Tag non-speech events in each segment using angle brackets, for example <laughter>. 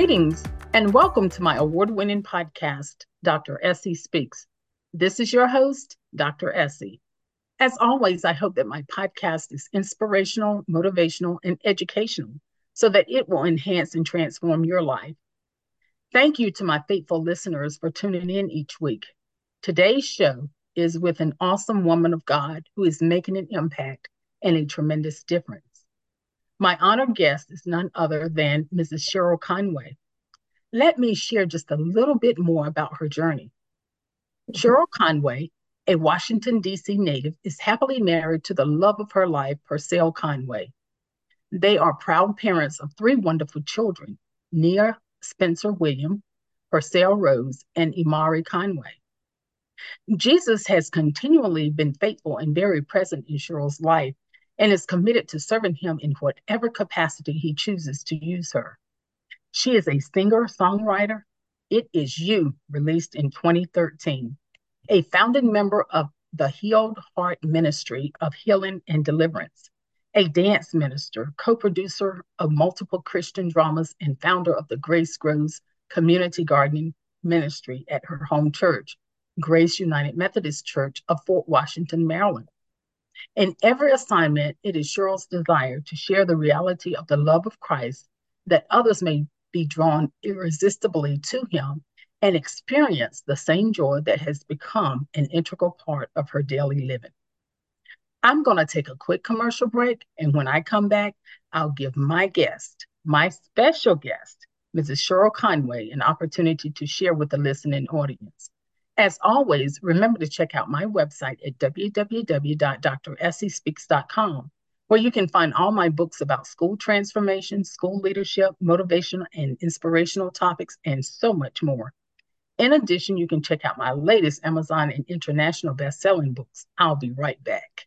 Greetings and welcome to my award winning podcast, Dr. Essie Speaks. This is your host, Dr. Essie. As always, I hope that my podcast is inspirational, motivational, and educational so that it will enhance and transform your life. Thank you to my faithful listeners for tuning in each week. Today's show is with an awesome woman of God who is making an impact and a tremendous difference. My honored guest is none other than Mrs. Cheryl Conway. Let me share just a little bit more about her journey. Cheryl Conway, a Washington, D.C. native, is happily married to the love of her life, Purcell Conway. They are proud parents of three wonderful children Nia Spencer William, Purcell Rose, and Imari Conway. Jesus has continually been faithful and very present in Cheryl's life and is committed to serving him in whatever capacity he chooses to use her. She is a singer songwriter. It Is You, released in 2013, a founding member of the Healed Heart Ministry of Healing and Deliverance, a dance minister, co producer of multiple Christian dramas, and founder of the Grace Grows Community Gardening Ministry at her home church, Grace United Methodist Church of Fort Washington, Maryland. In every assignment, it is Cheryl's desire to share the reality of the love of Christ that others may be drawn irresistibly to him and experience the same joy that has become an integral part of her daily living. I'm going to take a quick commercial break, and when I come back, I'll give my guest, my special guest, Mrs. Cheryl Conway, an opportunity to share with the listening audience. As always, remember to check out my website at www.dressiespeaks.com, where you can find all my books about school transformation, school leadership, motivational and inspirational topics, and so much more. In addition, you can check out my latest Amazon and international best-selling books. I'll be right back.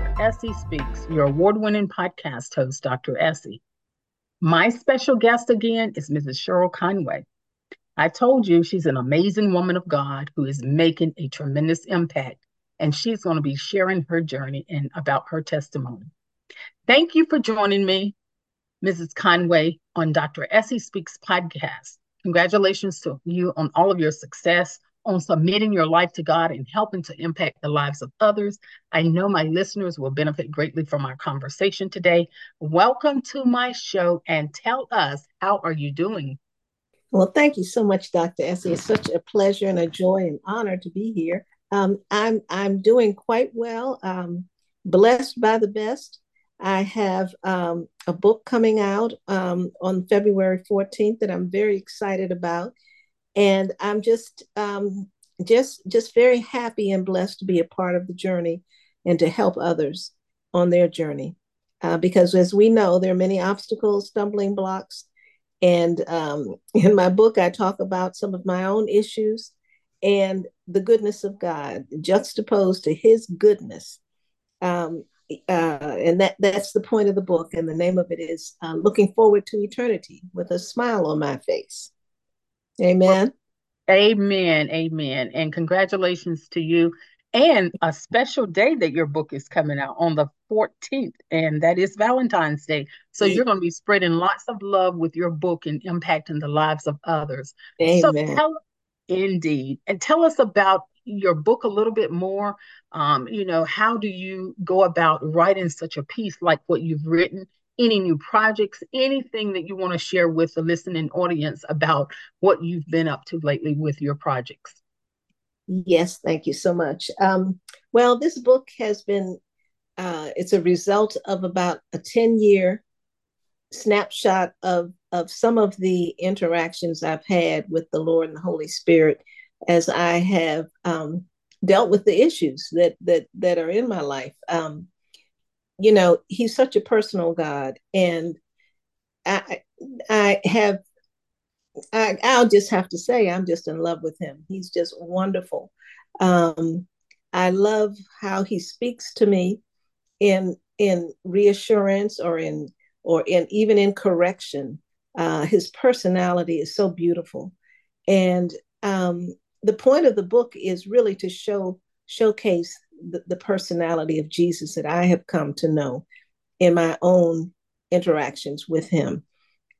Essie Speaks, your award winning podcast host, Dr. Essie. My special guest again is Mrs. Cheryl Conway. I told you she's an amazing woman of God who is making a tremendous impact, and she's going to be sharing her journey and about her testimony. Thank you for joining me, Mrs. Conway, on Dr. Essie Speaks podcast. Congratulations to you on all of your success, on submitting your life to God and helping to impact the lives of others. I know my listeners will benefit greatly from our conversation today. Welcome to my show and tell us how are you doing? Well, thank you so much, Dr. Essie. It's such a pleasure and a joy and honor to be here. Um, I'm I'm doing quite well. Um, blessed by the best. I have um, a book coming out um, on February 14th that I'm very excited about and i'm just um, just just very happy and blessed to be a part of the journey and to help others on their journey. Uh, because as we know there are many obstacles stumbling blocks. And um, <laughs> in my book i talk about some of my own issues and the goodness of god juxtaposed to his goodness. Um, uh, and that that's the point of the book. And the name of it is uh, looking forward to eternity with a smile on my face Amen. Amen. Amen. And congratulations to you. And a special day that your book is coming out on the 14th, and that is Valentine's Day. So you're going to be spreading lots of love with your book and impacting the lives of others. Amen. So tell, indeed. And tell us about your book a little bit more. Um, you know, how do you go about writing such a piece like what you've written any new projects, anything that you want to share with the listening audience about what you've been up to lately with your projects. Yes, thank you so much. Um, well, this book has been, uh, it's a result of about a 10 year snapshot of, of some of the interactions I've had with the Lord and the Holy Spirit as I have um, dealt with the issues that, that, that are in my life. Um, you know, he's such a personal God. And I, I have I, I'll just have to say, I'm just in love with him. He's just wonderful. Um, I love how he speaks to me in in reassurance or in or in even in correction. Uh, his personality is so beautiful, and um, the point of the book is really to show showcase the, the personality of Jesus that I have come to know in my own interactions with him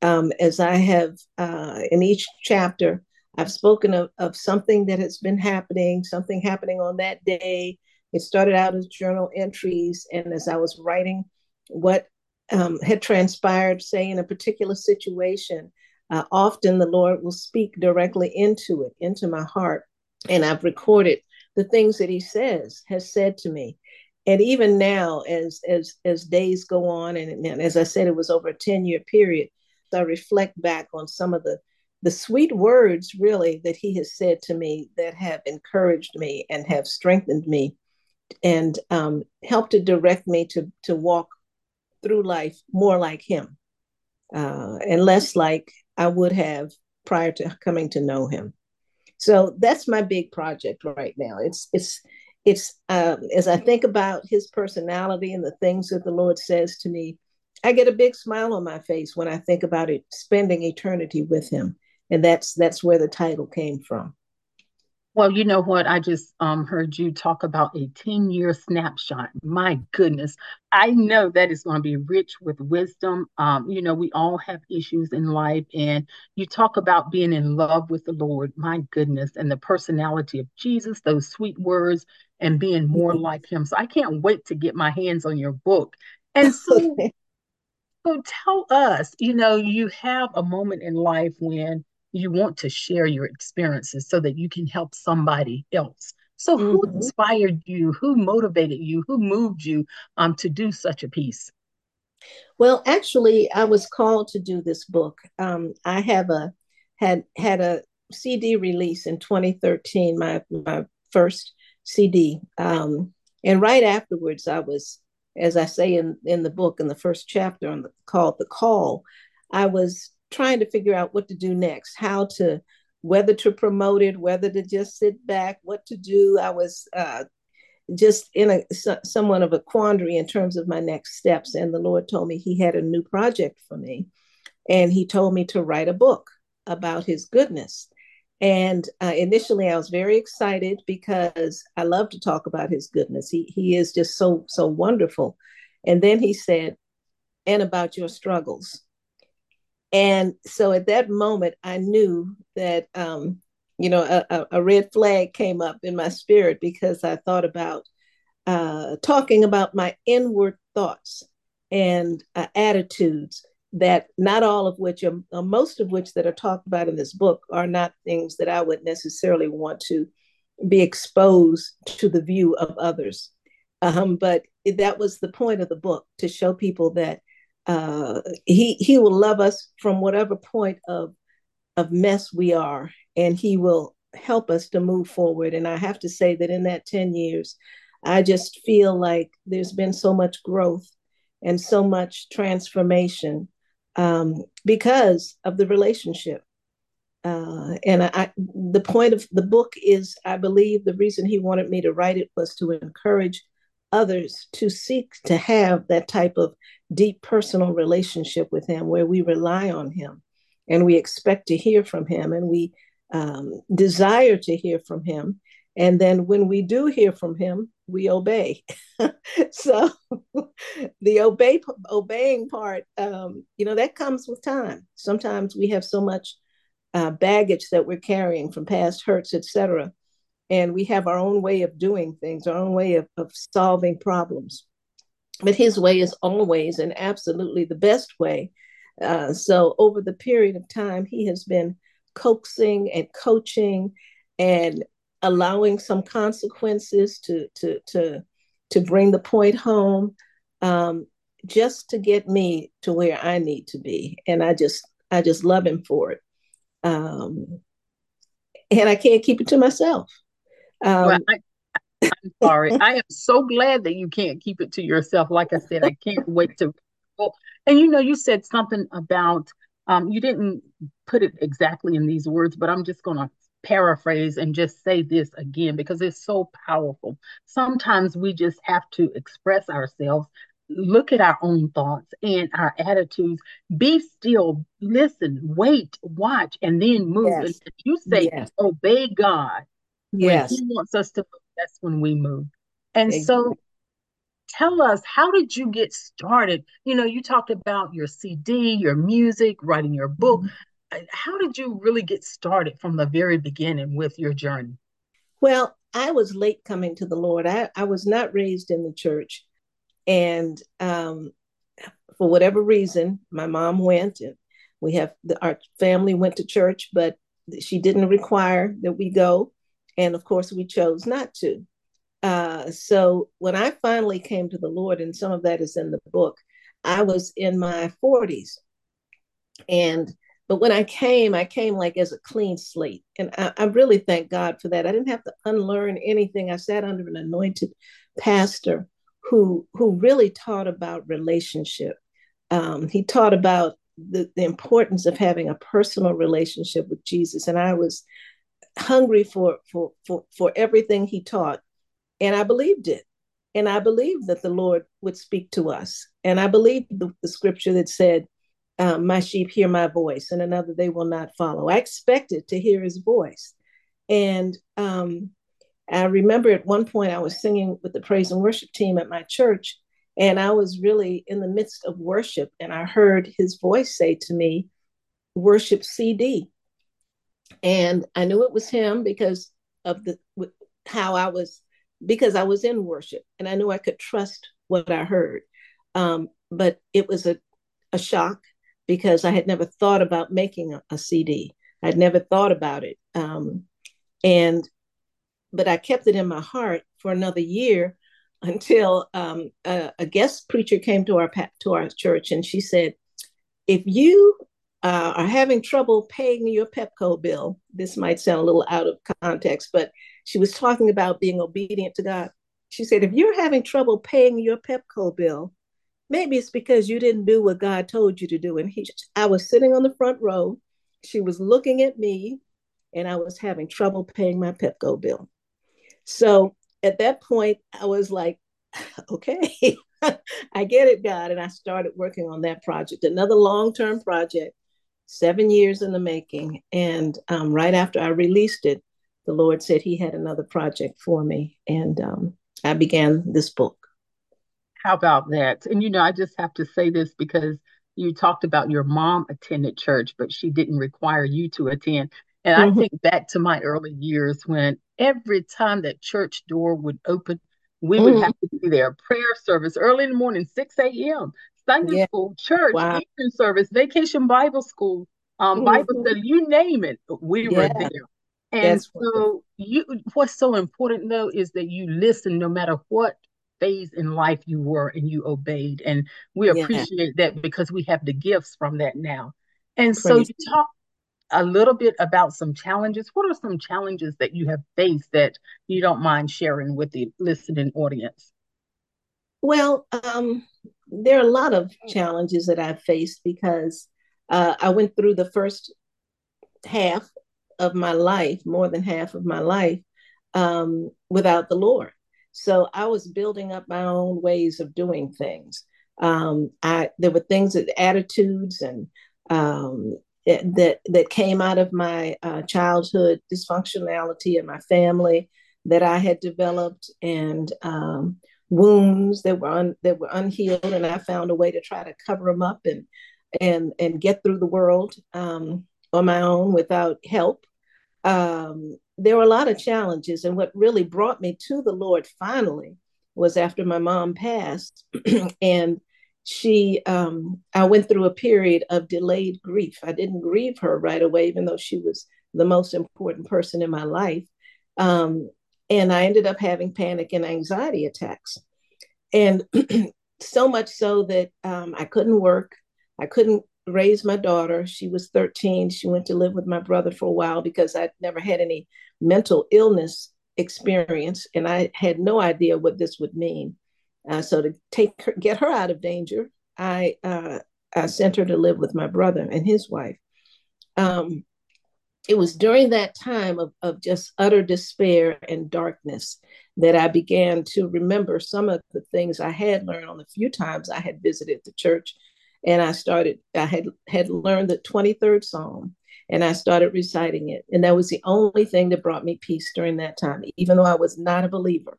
um, as I have uh, in each chapter, I've spoken of, of something that has been happening, something happening on that day. It started out as journal entries, and as I was writing what um, had transpired, say, in a particular situation, uh, often the Lord will speak directly into it, into my heart. And I've recorded the things that He says, has said to me. And even now, as as as days go on, and, and as I said, it was over a 10 year period, I reflect back on some of the the sweet words really that he has said to me that have encouraged me and have strengthened me and um, helped to direct me to to walk through life more like him uh, and less like I would have prior to coming to know him. So that's my big project right now. It's it's it's um, as I think about his personality and the things that the Lord says to me I get a big smile on my face when I think about it, spending eternity with him. And that's that's where the title came from. Well, you know what? I just um, heard you talk about a 10 year snapshot. My goodness. I know that is going to be rich with wisdom. Um, you know, we all have issues in life, and you talk about being in love with the Lord. My goodness. And the personality of Jesus, those sweet words, and being more like Him. So I can't wait to get my hands on your book. And so, <laughs> so tell us, you know, you have a moment in life when you want to share your experiences so that you can help somebody else. So, mm-hmm. who inspired you? Who motivated you? Who moved you um, to do such a piece? Well, actually, I was called to do this book. Um, I have a had had a CD release in 2013, my my first CD, um, and right afterwards, I was as I say in, in the book in the first chapter on the called the call, I was trying to figure out what to do next, how to whether to promote it, whether to just sit back, what to do. I was uh, just in a somewhat of a quandary in terms of my next steps, and the Lord told me He had a new project for me, and He told me to write a book about His goodness. And uh, initially, I was very excited because I love to talk about his goodness. He, he is just so, so wonderful. And then he said, and about your struggles. And so at that moment, I knew that, um, you know, a, a, red flag came up in my spirit because I thought about uh, talking about my inward thoughts and uh, attitudes that not all of which are uh, most of which that are talked about in this book are not things that I would necessarily want to be exposed to the view of others. Um, but that was the point of the book to show people that uh, he he will love us from whatever point of of mess we are, and he will help us to move forward. And I have to say that in that ten years, I just feel like there's been so much growth and so much transformation um, because of the relationship. Uh, and I, the point of the book is, I believe the reason he wanted me to write it was to encourage others to seek to have that type of deep personal relationship with him where we rely on him and we expect to hear from him and we um, desire to hear from him. And then when we do hear from him, we obey. <laughs> so <laughs> the obey obeying part, um, you know, that comes with time. Sometimes we have so much uh, baggage that we're carrying from past hurts, etc., and we have our own way of doing things, our own way of, of solving problems. but his way is always and absolutely the best way. Uh, so over the period of time, he has been coaxing and coaching and allowing some consequences to to to to bring the point home um, just to get me to where I need to be. And I just I just love him for it. Um, and I can't keep it to myself. Um, well, I, I'm sorry. I am so glad that you can't keep it to yourself. Like I said, I can't wait to. And you know, you said something about um, you didn't put it exactly in these words, but I'm just going to paraphrase and just say this again because it's so powerful. Sometimes we just have to express ourselves, look at our own thoughts and our attitudes, be still, listen, wait, watch, and then move. Yes. And you say, yes. obey God. Yes. When He wants us to move, that's when we move. And exactly. so tell us how did you get started you know you talked about your cd your music writing your book mm-hmm how did you really get started from the very beginning with your journey? Well, I was late coming to the Lord. I, I was not raised in the church. And um, for whatever reason, my mom went and we have the, our family went to church, but she didn't require that we go. And of course, we chose not to. Uh, so when I finally came to the Lord, and some of that is in the book, I was in my 40s. And but when I came, I came like as a clean slate. And I, I, really thank God for that. I didn't have to unlearn anything. I sat under an anointed pastor who, who really taught about relationship. Um, he taught about the, the importance of having a personal relationship with Jesus. And I was hungry for, for, for, for everything he taught. And I believed it. And I believed that the Lord would speak to us. And I believed the, the scripture that said, um, my sheep hear my voice and another they will not follow i expected to hear his voice and um, i remember at one point i was singing with the praise and worship team at my church and i was really in the midst of worship and i heard his voice say to me worship cd and i knew it was him because of the how i was because i was in worship and i knew i could trust what i heard um, but it was a, a shock because I had never thought about making a, a CD. I'd never thought about it. Um, and, but I kept it in my heart for another year <laughs> until um, a, a, guest preacher came to our to our church, and she said, "If you uh, are having trouble paying your Pepco bill, this might sound a little out of context, but she was talking about being obedient to God. She said, if you're having trouble paying your Pepco bill, maybe it's because you didn't do what God told you to do. And he, I was sitting on the front row. She was looking at me, and I was having trouble paying my Pepco bill. So at that point, I was like, <laughs> okay, <laughs> I get it, God. And I started working on that project, another long term project, seven years in the making. And um, right after I released it, the Lord said He had another project for me. And um, I began this book. How about that? And you know, I just have to say this because you talked about your mom attended church, but she didn't require you to attend. And mm-hmm. I think back to my early years when every time that church door would open, we mm-hmm. would have to be there. Prayer service early in the morning, 6 a.m., Sunday yeah. school, church, wow. Eastern service, vacation Bible school, um, mm-hmm. Bible study, you name it, we yeah. were there. And That's so you what's so important though is that you listen no matter what phase in life you were and you obeyed. And we appreciate yeah. that because we have the gifts from that now. And so you talk a little bit about some challenges. What are some challenges that you have faced that you don't mind sharing with the listening audience? Well, um, there are a lot of challenges that I've faced because uh, I went through the first half of my life, more than half of my life, um, without the Lord. So I was building up my own ways of doing things. Um, I there were things that attitudes and um, that that came out of my uh, childhood dysfunctionality in my family that I had developed and um, wounds that were un, that were unhealed, and I found a way to try to cover them up and and and get through the world um, on my own without help. Um, there were a lot of challenges. And what really brought me to the Lord finally was after my mom passed, <clears throat> and she um, I went through a period of delayed grief. I didn't grieve her right away, even though she was the most important person in my life. Um, and I ended up having panic and anxiety attacks. And <clears throat> so much so that um, I couldn't work. I couldn't raise my daughter. She was 13. She went to live with my brother for a while because I'd never had any mental illness experience and I had no idea what this would mean. Uh, so to take her, get her out of danger, I, uh, I sent her to live with my brother and his wife. Um, it was during that time of, of just utter despair and darkness that I began to remember some of the things I had learned on the few times I had visited the church. And I started, I had had learned the 23rd Psalm and I started reciting it. And that was the only thing that brought me peace during that time, even though I was not a believer.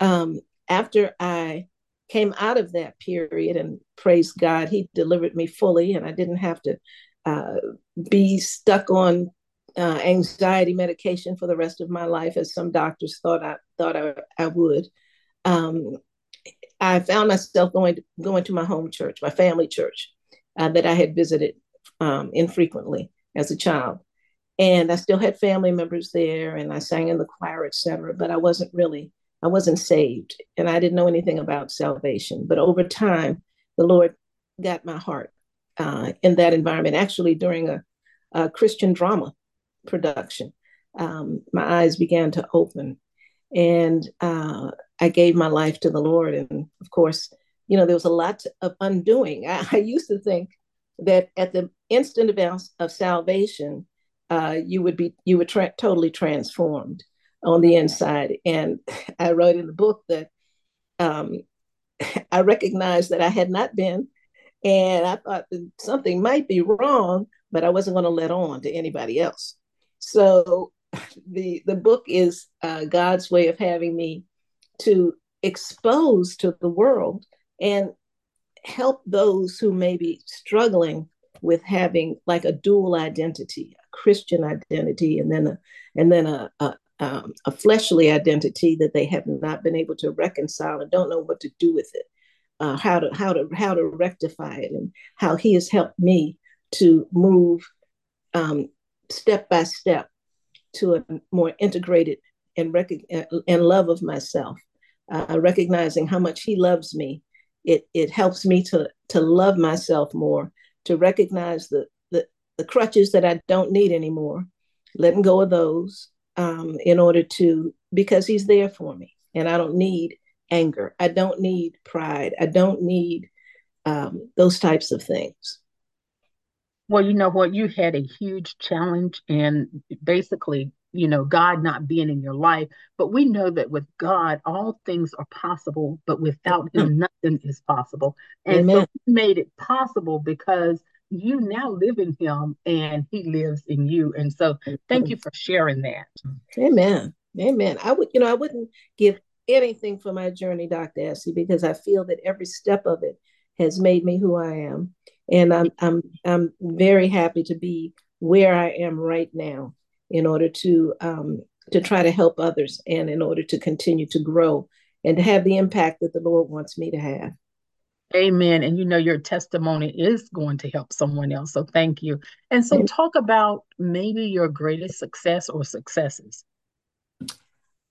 Um, after I came out of that period and praise God, He delivered me fully, and I didn't have to uh, be stuck on uh, anxiety medication for the rest of my life, as some doctors thought I thought I, I would. Um, I found myself going to, going to my home church, my family church, uh, that I had visited um, infrequently as a child, and I still had family members there, and I sang in the choir, etc. But I wasn't really, I wasn't saved, and I didn't know anything about salvation. But over time, the Lord got my heart uh, in that environment. Actually, during a, a Christian drama production, um, my eyes began to open, and uh, I gave my life to the Lord. And of course, you know, there was a lot of undoing. <laughs> I, I used to think that at the instant of, of salvation, uh, you would be you were tra- totally transformed on the inside. And <laughs> I wrote in the book that um, <laughs> I recognized that I had not been and I thought something might be wrong, but I wasn't going to let on to anybody else. So the the book is uh, God's way of having me to expose to the world and help those who may be struggling with having like a dual identity, a Christian identity, and then a and then a, a um, a fleshly identity that they have not been able to reconcile and don't know what to do with it uh, how to how to how to rectify it and how he has helped me to move um, step by step to a more integrated and rec- and love of myself. Uh, recognizing how much he loves me it it helps me to to love myself more to recognize the the, the crutches that i don't need anymore letting go of those um, in order to because he's there for me and i don't need anger. I don't need pride. I don't need um, those types of things. Well, you know what? You had a huge challenge, and basically, you know, God not being in your life. But we know that with God, all things are possible, but without Him, nothing is possible. And Amen. so He made it possible because you now live in Him and He lives in you. And so, thank you for sharing that. Amen. Amen. I would, you know, I wouldn't give anything for my journey, Dr. Essie, because I feel that every step of it has made me who I am. And I'm I'm I'm very happy to be where I am right now in order to um, to try to help others and in order to continue to grow and to have the impact that the Lord wants me to have. Amen. And you know, your testimony is going to help someone else. So thank you. And so, talk about maybe your greatest success or successes.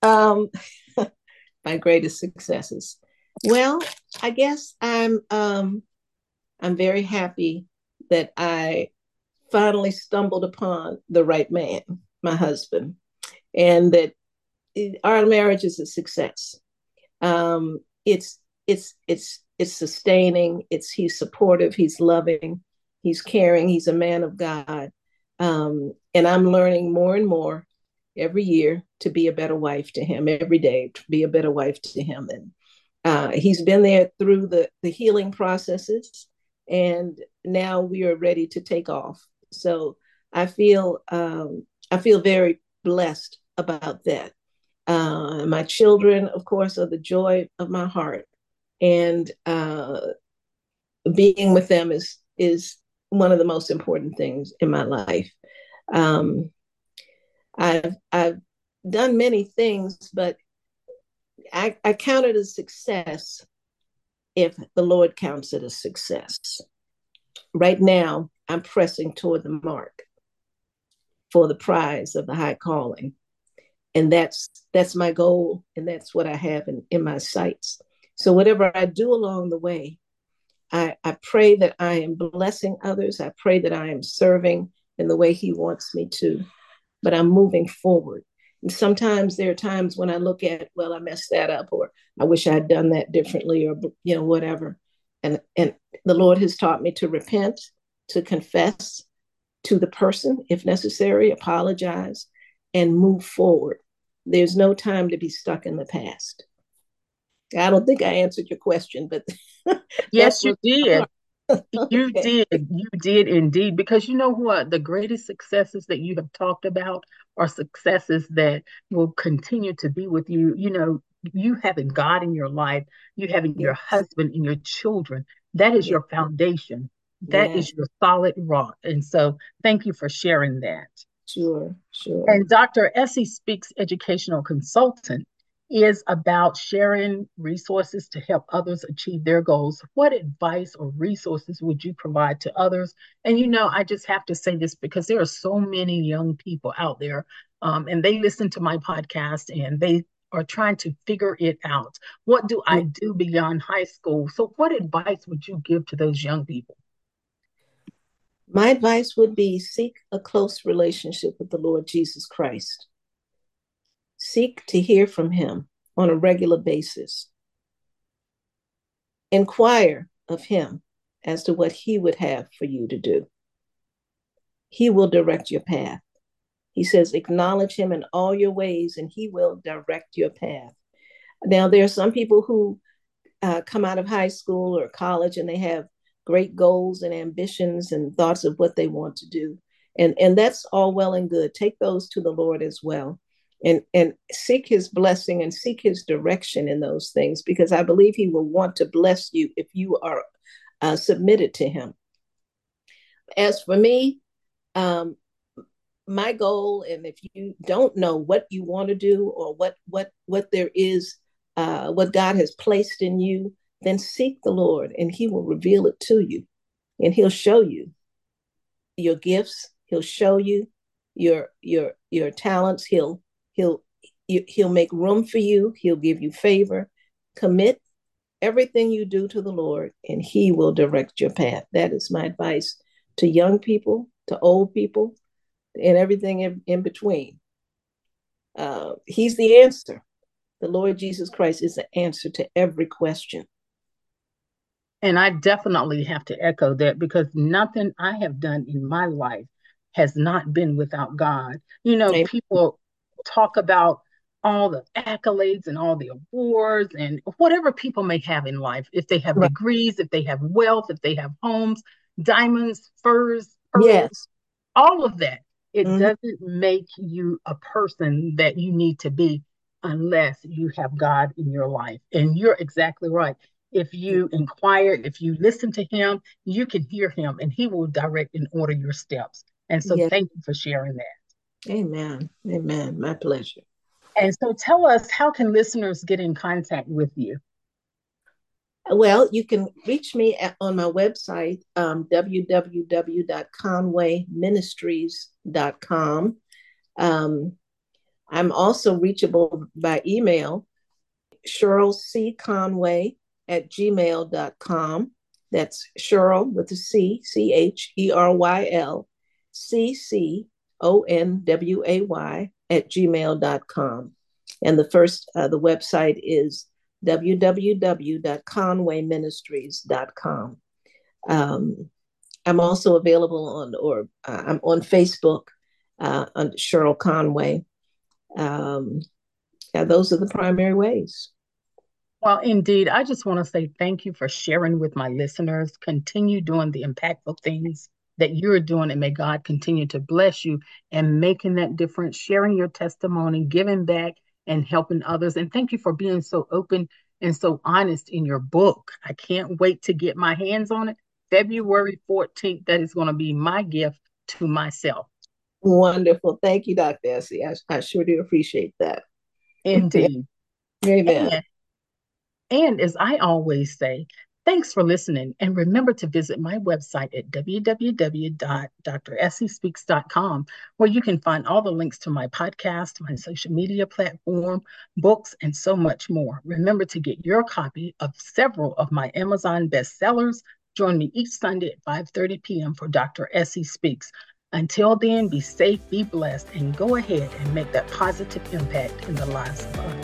Um, <laughs> my greatest successes? Well, I guess I'm um, I'm very happy that I finally stumbled upon the right man, my husband, and that our marriage is a success. Um, it's it's it's it's sustaining. It's he's supportive. He's loving. He's caring. He's a man of God, um, and I'm learning more and more every year to be a better wife to him every day to be a better wife to him. And uh, he's been there through the the healing processes and now we are ready to take off. So i feel um, i feel very blessed about that. Uh, my children of course are the joy of my heart. And uh, being with them is is one of the most important things in my life. Um, I've I've done many things, but I, I count it a success if the Lord counts it a success. Right now, I'm pressing toward the mark for the prize of the high calling. And that's that's my goal, and that's what I have in, in my sights. So whatever I do along the way, I, I pray that I am blessing others. I pray that I am serving in the way He wants me to, but I'm moving forward. And sometimes there are times when I look at, well, I messed that up, or I wish I had done that differently, or you know, whatever. And and the Lord has taught me to repent, to confess to the person if necessary, apologize, and move forward. There's no time to be stuck in the past. I don't think I answered your question, but <laughs> yes, you did. You did. You did indeed. Because you know what? The greatest successes that you have talked about are successes that will continue to be with you. You know, you having God in your life, you having yes. your husband and your children. That is yes. your foundation. That yes. is your solid rock. And so thank you for sharing that. Sure, sure. And Dr. Essie Speaks Educational Consultant is about sharing resources to help others achieve their goals. What advice or resources would you provide to others? And you know, I just have to say this because there are so many young people out there, um, and they listen to my podcast and they are trying to figure it out. What do I do beyond high school? So, what advice would you give to those young people? My advice would be seek a close relationship with the Lord Jesus Christ. Seek to hear from him on a regular basis. Inquire of him as to what he would have for you to do. He will direct your path. He says, acknowledge him in all your ways, and he will direct your path. Now, there are some people who uh, come out of high school or college and they have great goals and ambitions and thoughts of what they want to do. And, and that's all well and good. Take those to the Lord as well and, and seek his blessing and seek his direction in those things because I believe he will want to bless you if you are uh, submitted to him. As for me, um, my goal, and if you don't know what you want to do or what what what there is, uh, what God has placed in you, then seek the Lord and he will reveal it to you and he'll show you your gifts. He'll show you your your your talents. He'll he'll he'll make room for you. He'll give you favor. Commit everything you do to the Lord and he will direct your path. That is my advice to young people, to old people, and everything in, in between. Uh, he's the answer. The Lord Jesus Christ is the answer to every question. And I definitely have to echo that because nothing I have done in my life has not been without God. You know, Amen. people talk about all the accolades and all the awards and whatever people may have in life. If they have right. degrees, if they have wealth, if they have homes, diamonds, furs, pearls, yes, all of that. It mm-hmm. doesn't make you a person that you need to be unless you have God in your life. And you're exactly right if you inquire, if you listen to him, you can hear him and he will direct and order your steps. And so yes. thank you for sharing that. Amen. Amen. My pleasure. And so tell us, how can listeners get in contact with you? Well, you can reach me at, on my website, um, www.conwayministries.com. Um, I'm also reachable by email, Cheryl C. Conway at gmail.com. That's Cheryl with a C, C H E R Y L, C C O N W A Y at gmail.com. And the first, uh, the website is www.conwayministries.com. Um, I'm also available on, or uh, I'm on Facebook uh, under Cheryl Conway. Um, yeah, those are the primary ways. Well, indeed, I just want to say thank you for sharing with my listeners. Continue doing the impactful things that you're doing, and may God continue to bless you and making that difference, sharing your testimony, giving back, and helping others. And thank you for being so open and so honest in your book. I can't wait to get my hands on it. February 14th, that is going to be my gift to myself. Wonderful. Thank you, Dr. Essie. I, I sure do appreciate that. Indeed. Amen. And, and as I always say, Thanks for listening. And remember to visit my website at www.dressiespeaks.com, where you can find all the links to my podcast, my social media platform, books, and so much more. Remember to get your copy of several of my Amazon bestsellers. Join me each Sunday at 5:30 p.m. for Dr. Essie Speaks. Until then, be safe, be blessed, and go ahead and make that positive impact in the lives of others.